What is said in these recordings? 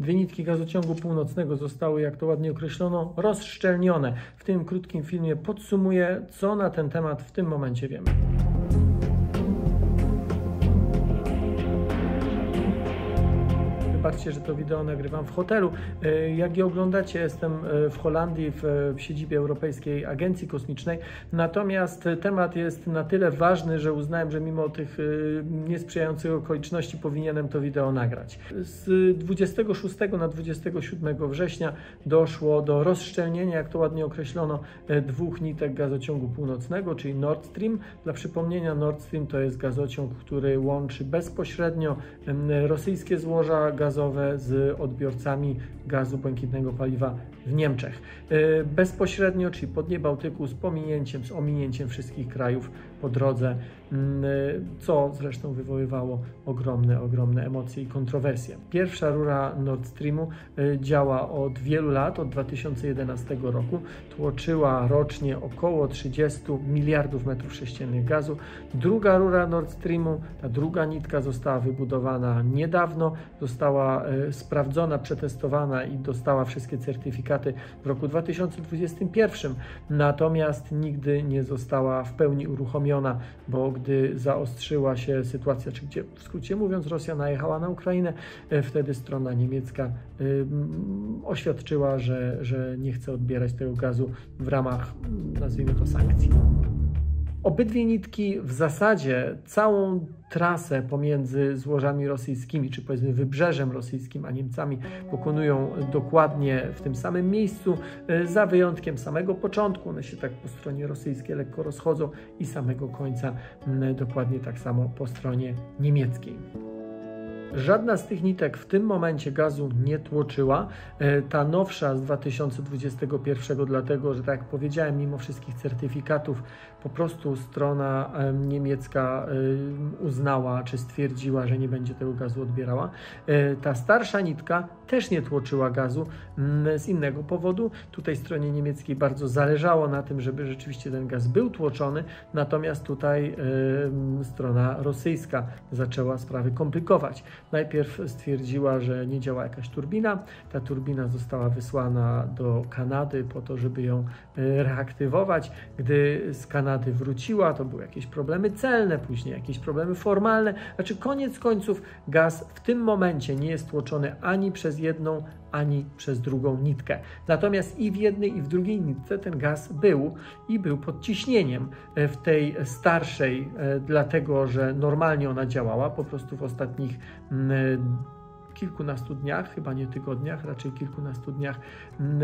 Dwie nitki gazociągu północnego zostały, jak to ładnie określono, rozszczelnione. W tym krótkim filmie podsumuję, co na ten temat w tym momencie wiemy. Wybaczcie, że to wideo nagrywam w hotelu. E, Jak je oglądacie, jestem e, w Holandii, w, siedzibie Europejskiej Agencji Kosmicznej. Natomiast temat jest na tyle ważny, że uznałem, że mimo tych e, niesprzyjających okoliczności powinienem to wideo nagrać. Z 26 na 27 września doszło do rozszczelnienia, jak to ładnie określono, dwóch nitek gazociągu północnego, czyli Nord Stream. Dla przypomnienia, Nord Stream to jest gazociąg, który łączy bezpośrednio rosyjskie złoża gazowe z odbiorcami gazu błękitnego paliwa w Niemczech. E, Bezpośrednio, czyli po dnie Bałtyku, z pominięciem, z ominięciem wszystkich krajów po drodze, mm, e, co zresztą wywoływało ogromne, ogromne emocje i kontrowersje. Pierwsza rura Nord Streamu e, działa od wielu lat, od 2011 roku. Tłoczyła rocznie około 30 miliardów metrów sześciennych gazu. Druga rura Nord Streamu, ta druga nitka została wybudowana niedawno, została e, sprawdzona, przetestowana i dostała wszystkie certyfikaty w roku 2021. Natomiast nigdy nie została w pełni uruchomiona, bo gdy zaostrzyła się sytuacja, czy gdzie w skrócie mówiąc Rosja najechała na Ukrainę, e, wtedy strona niemiecka mm, oświadczyła, że, że nie chce odbierać tego gazu w ramach, mm, nazwijmy to, sankcji. Obydwie nitki w zasadzie całą trasę pomiędzy złożami rosyjskimi, czy powiedzmy wybrzeżem rosyjskim a Niemcami pokonują dokładnie w tym samym miejscu, e, za wyjątkiem samego początku. One się tak po stronie rosyjskiej lekko rozchodzą i samego końca dokładnie tak samo po stronie niemieckiej. Żadna z tych nitek w tym momencie gazu nie tłoczyła. E, Ta nowsza z 2021, dlatego że tak jak powiedziałem, mimo wszystkich certyfikatów, po prostu strona em, niemiecka em, uznała czy stwierdziła, że nie będzie tego gazu odbierała. E, Ta starsza nitka też nie tłoczyła gazu mm, z innego powodu. Tutaj stronie niemieckiej bardzo zależało na tym, żeby rzeczywiście ten gaz był tłoczony, natomiast tutaj strona rosyjska zaczęła sprawy komplikować. Najpierw stwierdziła, że nie działa jakaś turbina. Ta turbina została wysłana do Kanady po to, żeby ją e, reaktywować. Gdy z Kanady wróciła, to były jakieś problemy celne, później jakieś problemy formalne. Znaczy, koniec końców, gaz w tym momencie nie jest tłoczony ani przez jedną, ani przez drugą nitkę. Natomiast i w jednej, i w drugiej nitce ten gaz był i był pod ciśnieniem e, w tej starszej, e, dlatego że normalnie ona działała po prostu w ostatnich mm, kilkunastu dniach, chyba nie tygodniach, raczej kilkunastu dniach mm,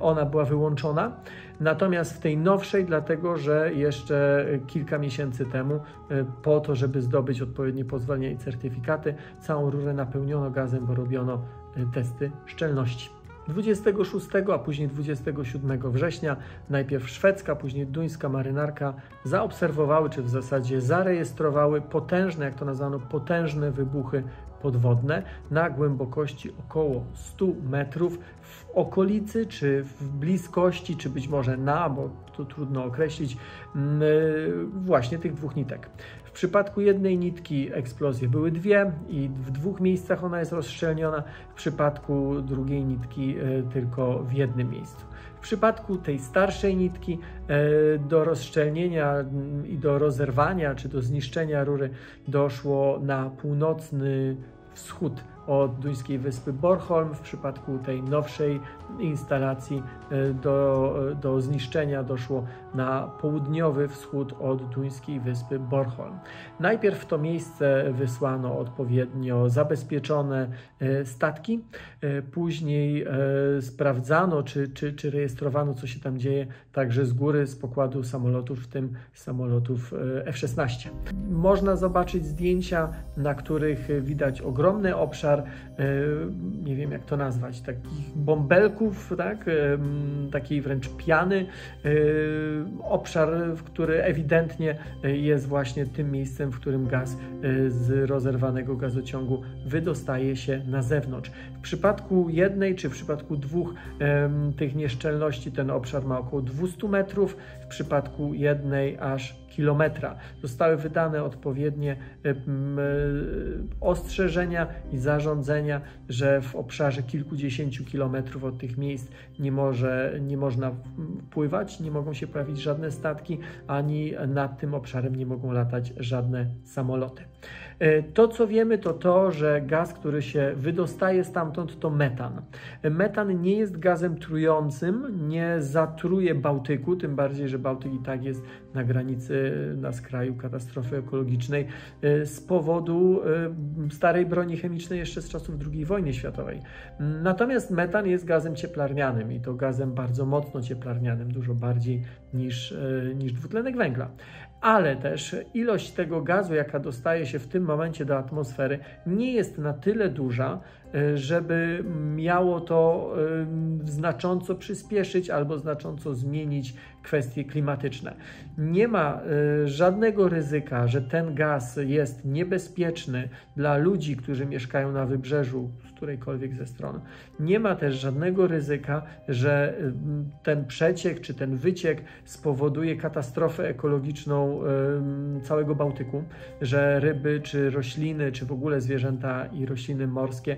ona była wyłączona. Natomiast w tej nowszej, dlatego że jeszcze kilka miesięcy temu, e, po to, żeby zdobyć odpowiednie pozwolenia i certyfikaty, całą rurę napełniono gazem, bo robiono e, testy szczelności. 26, a później 27 września najpierw szwedzka, później duńska marynarka zaobserwowały, czy w zasadzie zarejestrowały potężne, jak to nazwano, potężne wybuchy podwodne na głębokości około 100 metrów w okolicy, czy w bliskości, czy być może na, bo to trudno określić, mm, właśnie tych dwóch nitek. W przypadku jednej nitki eksplozje były dwie i w dwóch miejscach ona jest rozszczelniona, w przypadku drugiej nitki e, tylko w jednym miejscu. W przypadku tej starszej nitki e, do rozszczelnienia mm, i do rozerwania czy do zniszczenia rury doszło na północny wschód od duńskiej wyspy Bornholm. W przypadku tej nowszej instalacji e, do, do zniszczenia doszło na południowy wschód od duńskiej wyspy Bornholm. Najpierw w to miejsce wysłano odpowiednio zabezpieczone e, statki, e, później sprawdzano czy, czy, czy rejestrowano, co się tam dzieje, także z góry, z pokładu samolotów, w tym samolotów F-16. Można zobaczyć zdjęcia, na których widać ogromny obszar, nie wiem jak to nazwać, takich bąbelków, tak? takiej wręcz piany, obszar, który ewidentnie jest właśnie tym miejscem, w którym gaz z rozerwanego gazociągu wydostaje się na zewnątrz. W przypadku jednej czy w przypadku dwóch tych nieszczelności ten obszar ma około 200 metrów, w przypadku jednej aż kilometra. Zostały wydane odpowiednie ostrzeżenia i zarządzenia, że w obszarze kilkudziesięciu kilometrów od tych miejsc nie, może, nie można pływać, nie mogą się pojawić żadne statki, ani nad tym obszarem nie mogą latać żadne samoloty. E, to, co wiemy, to to, że gaz, który się wydostaje stamtąd, to metan. Metan nie jest gazem trującym, nie zatruje Bałtyku, tym bardziej, że Bałtyk i tak jest na granicy, na skraju katastrofy ekologicznej e, z powodu e, starej broni chemicznej jeszcze z czasów II wojny światowej. Natomiast metan jest gazem cieplarnianym i to gazem bardzo mocno cieplarnianym, dużo bardziej niż, niż dwutlenek węgla ale też ilość tego gazu, jaka dostaje się w tym momencie do atmosfery, nie jest na tyle duża, żeby miało to e, znacząco przyspieszyć albo znacząco zmienić kwestie klimatyczne. Nie ma e, żadnego ryzyka, że ten gaz jest niebezpieczny dla ludzi, którzy mieszkają na wybrzeżu z którejkolwiek ze stron. Nie ma też żadnego ryzyka, że ten przeciek czy ten wyciek spowoduje katastrofę ekologiczną całego Bałtyku, że ryby czy rośliny, czy w ogóle zwierzęta i rośliny morskie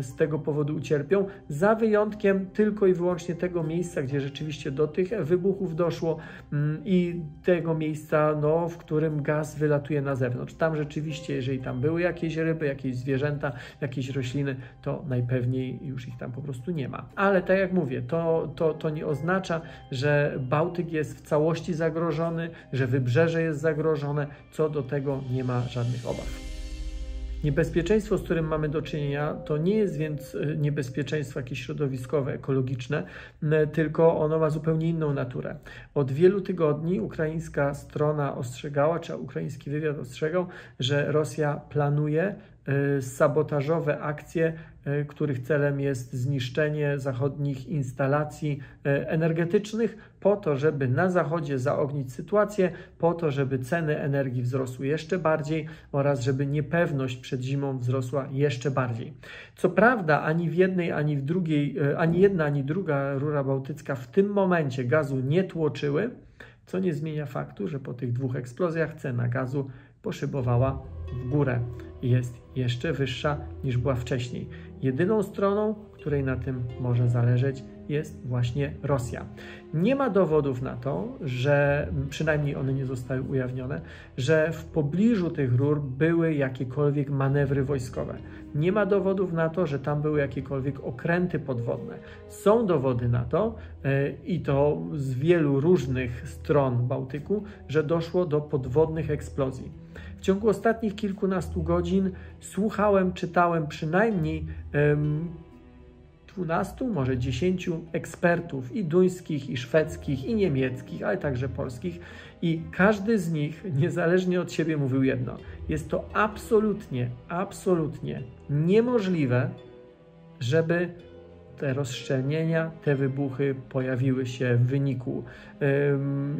z tego powodu ucierpią, za wyjątkiem tylko i wyłącznie tego miejsca, gdzie rzeczywiście do tych wybuchów doszło mm, i tego miejsca, no, w którym gaz wylatuje na zewnątrz. Tam rzeczywiście, jeżeli tam były jakieś ryby, jakieś zwierzęta, jakieś rośliny, to najpewniej już ich tam po prostu nie ma. Ale tak jak mówię, to, to, to nie oznacza, że Bałtyk jest w całości zagrożony, że wybrzeże jest zagrożone. Co do tego nie ma żadnych obaw. Niebezpieczeństwo, z którym mamy do czynienia, to nie jest więc y, niebezpieczeństwo jakieś środowiskowe, ekologiczne, tylko ono ma zupełnie inną naturę. Od wielu tygodni ukraińska strona ostrzegała, czy ukraiński wywiad ostrzegał, że Rosja planuje sabotażowe akcje E, których celem jest zniszczenie zachodnich instalacji e, energetycznych, po to, żeby na Zachodzie zaognić sytuację, po to, żeby ceny energii wzrosły jeszcze bardziej oraz żeby niepewność przed zimą wzrosła jeszcze bardziej. Co prawda, ani w jednej, ani w drugiej, ani jedna, ani druga rura bałtycka w tym momencie gazu nie tłoczyły, co nie zmienia faktu, że po tych dwóch eksplozjach cena gazu poszybowała w górę jest jeszcze wyższa niż była wcześniej. Jedyną stroną, której na tym może zależeć, jest właśnie Rosja. Nie ma dowodów na to, że przynajmniej one nie zostały ujawnione, że w pobliżu tych rur były jakiekolwiek manewry wojskowe. Nie ma dowodów na to, że tam były jakiekolwiek okręty podwodne. Są dowody na to, e, i to z wielu różnych stron Bałtyku, że doszło do podwodnych eksplozji. W ciągu ostatnich kilkunastu godzin słuchałem, czytałem przynajmniej 12, może 10 ekspertów i duńskich, i szwedzkich, i niemieckich, ale także polskich, i każdy z nich, niezależnie od siebie, mówił jedno: jest to absolutnie, absolutnie niemożliwe, żeby te rozszczelnienia, te wybuchy pojawiły się w wyniku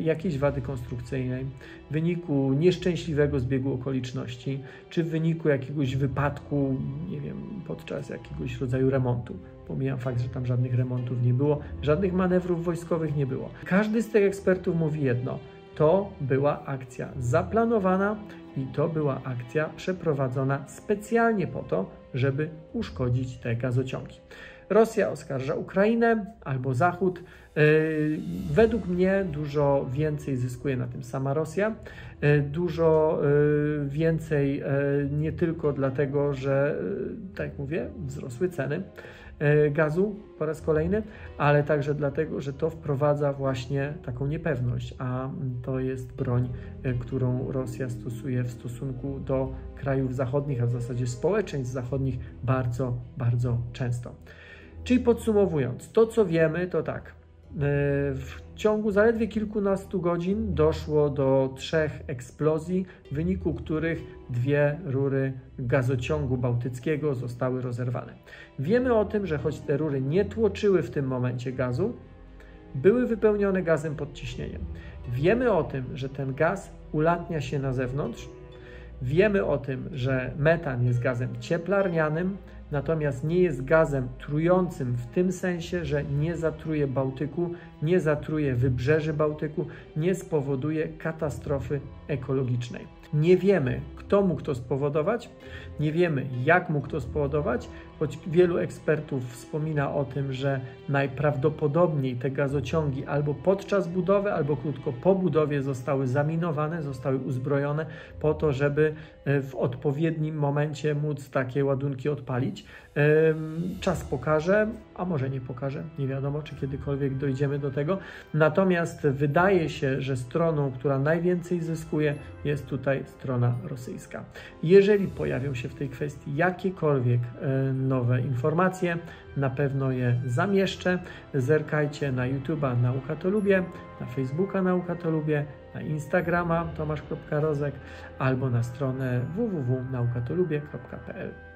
jakiejś wady konstrukcyjnej, w wyniku nieszczęśliwego zbiegu okoliczności, czy w wyniku jakiegoś wypadku, nie wiem, podczas jakiegoś rodzaju remontu. Pomijam fakt, że tam żadnych remontów nie było, żadnych manewrów wojskowych nie było. Każdy z tych ekspertów mówi jedno: to była akcja zaplanowana i to była akcja przeprowadzona specjalnie po to, żeby uszkodzić te gazociągi. Rosja oskarża Ukrainę albo Zachód. E, według mnie dużo więcej zyskuje na tym sama Rosja. E, dużo e, więcej nie tylko dlatego, że, tak jak mówię, wzrosły ceny gazu po raz kolejny, ale także dlatego, że to wprowadza właśnie taką niepewność, a to jest broń, którą Rosja stosuje w stosunku do krajów zachodnich, a w zasadzie społeczeństw zachodnich bardzo, bardzo często. Czyli podsumowując, to co wiemy, to tak. E, w ciągu zaledwie kilkunastu godzin doszło do trzech eksplozji, w wyniku których dwie rury gazociągu bałtyckiego zostały rozerwane. Wiemy o tym, że choć te rury nie tłoczyły w tym momencie gazu, były wypełnione gazem pod ciśnieniem. Wiemy o tym, że ten gaz ulatnia się na zewnątrz. Wiemy o tym, że metan jest gazem cieplarnianym, natomiast nie jest gazem trującym w tym sensie, że nie zatruje Bałtyku, nie zatruje wybrzeży Bałtyku, nie spowoduje katastrofy ekologicznej. Nie wiemy, kto mógł to spowodować, nie wiemy, jak mógł to spowodować, choć wielu ekspertów wspomina o tym, że najprawdopodobniej te gazociągi albo podczas budowy, albo krótko po budowie zostały zaminowane, zostały uzbrojone po to, żeby e, w odpowiednim momencie móc takie ładunki odpalić. Czas pokaże, a może nie pokaże, nie wiadomo, czy kiedykolwiek dojdziemy do tego. Natomiast wydaje się, że stroną, która najwięcej zyskuje, jest tutaj strona rosyjska. Jeżeli pojawią się w tej kwestii jakiekolwiek e, nowe informacje, na pewno je zamieszczę. Zerkajcie na YouTube'a Nauka to Lubię, na Facebooka Nauka to Lubię, na Instagrama tomasz.rozek albo na stronę www.naukatolubie.pl.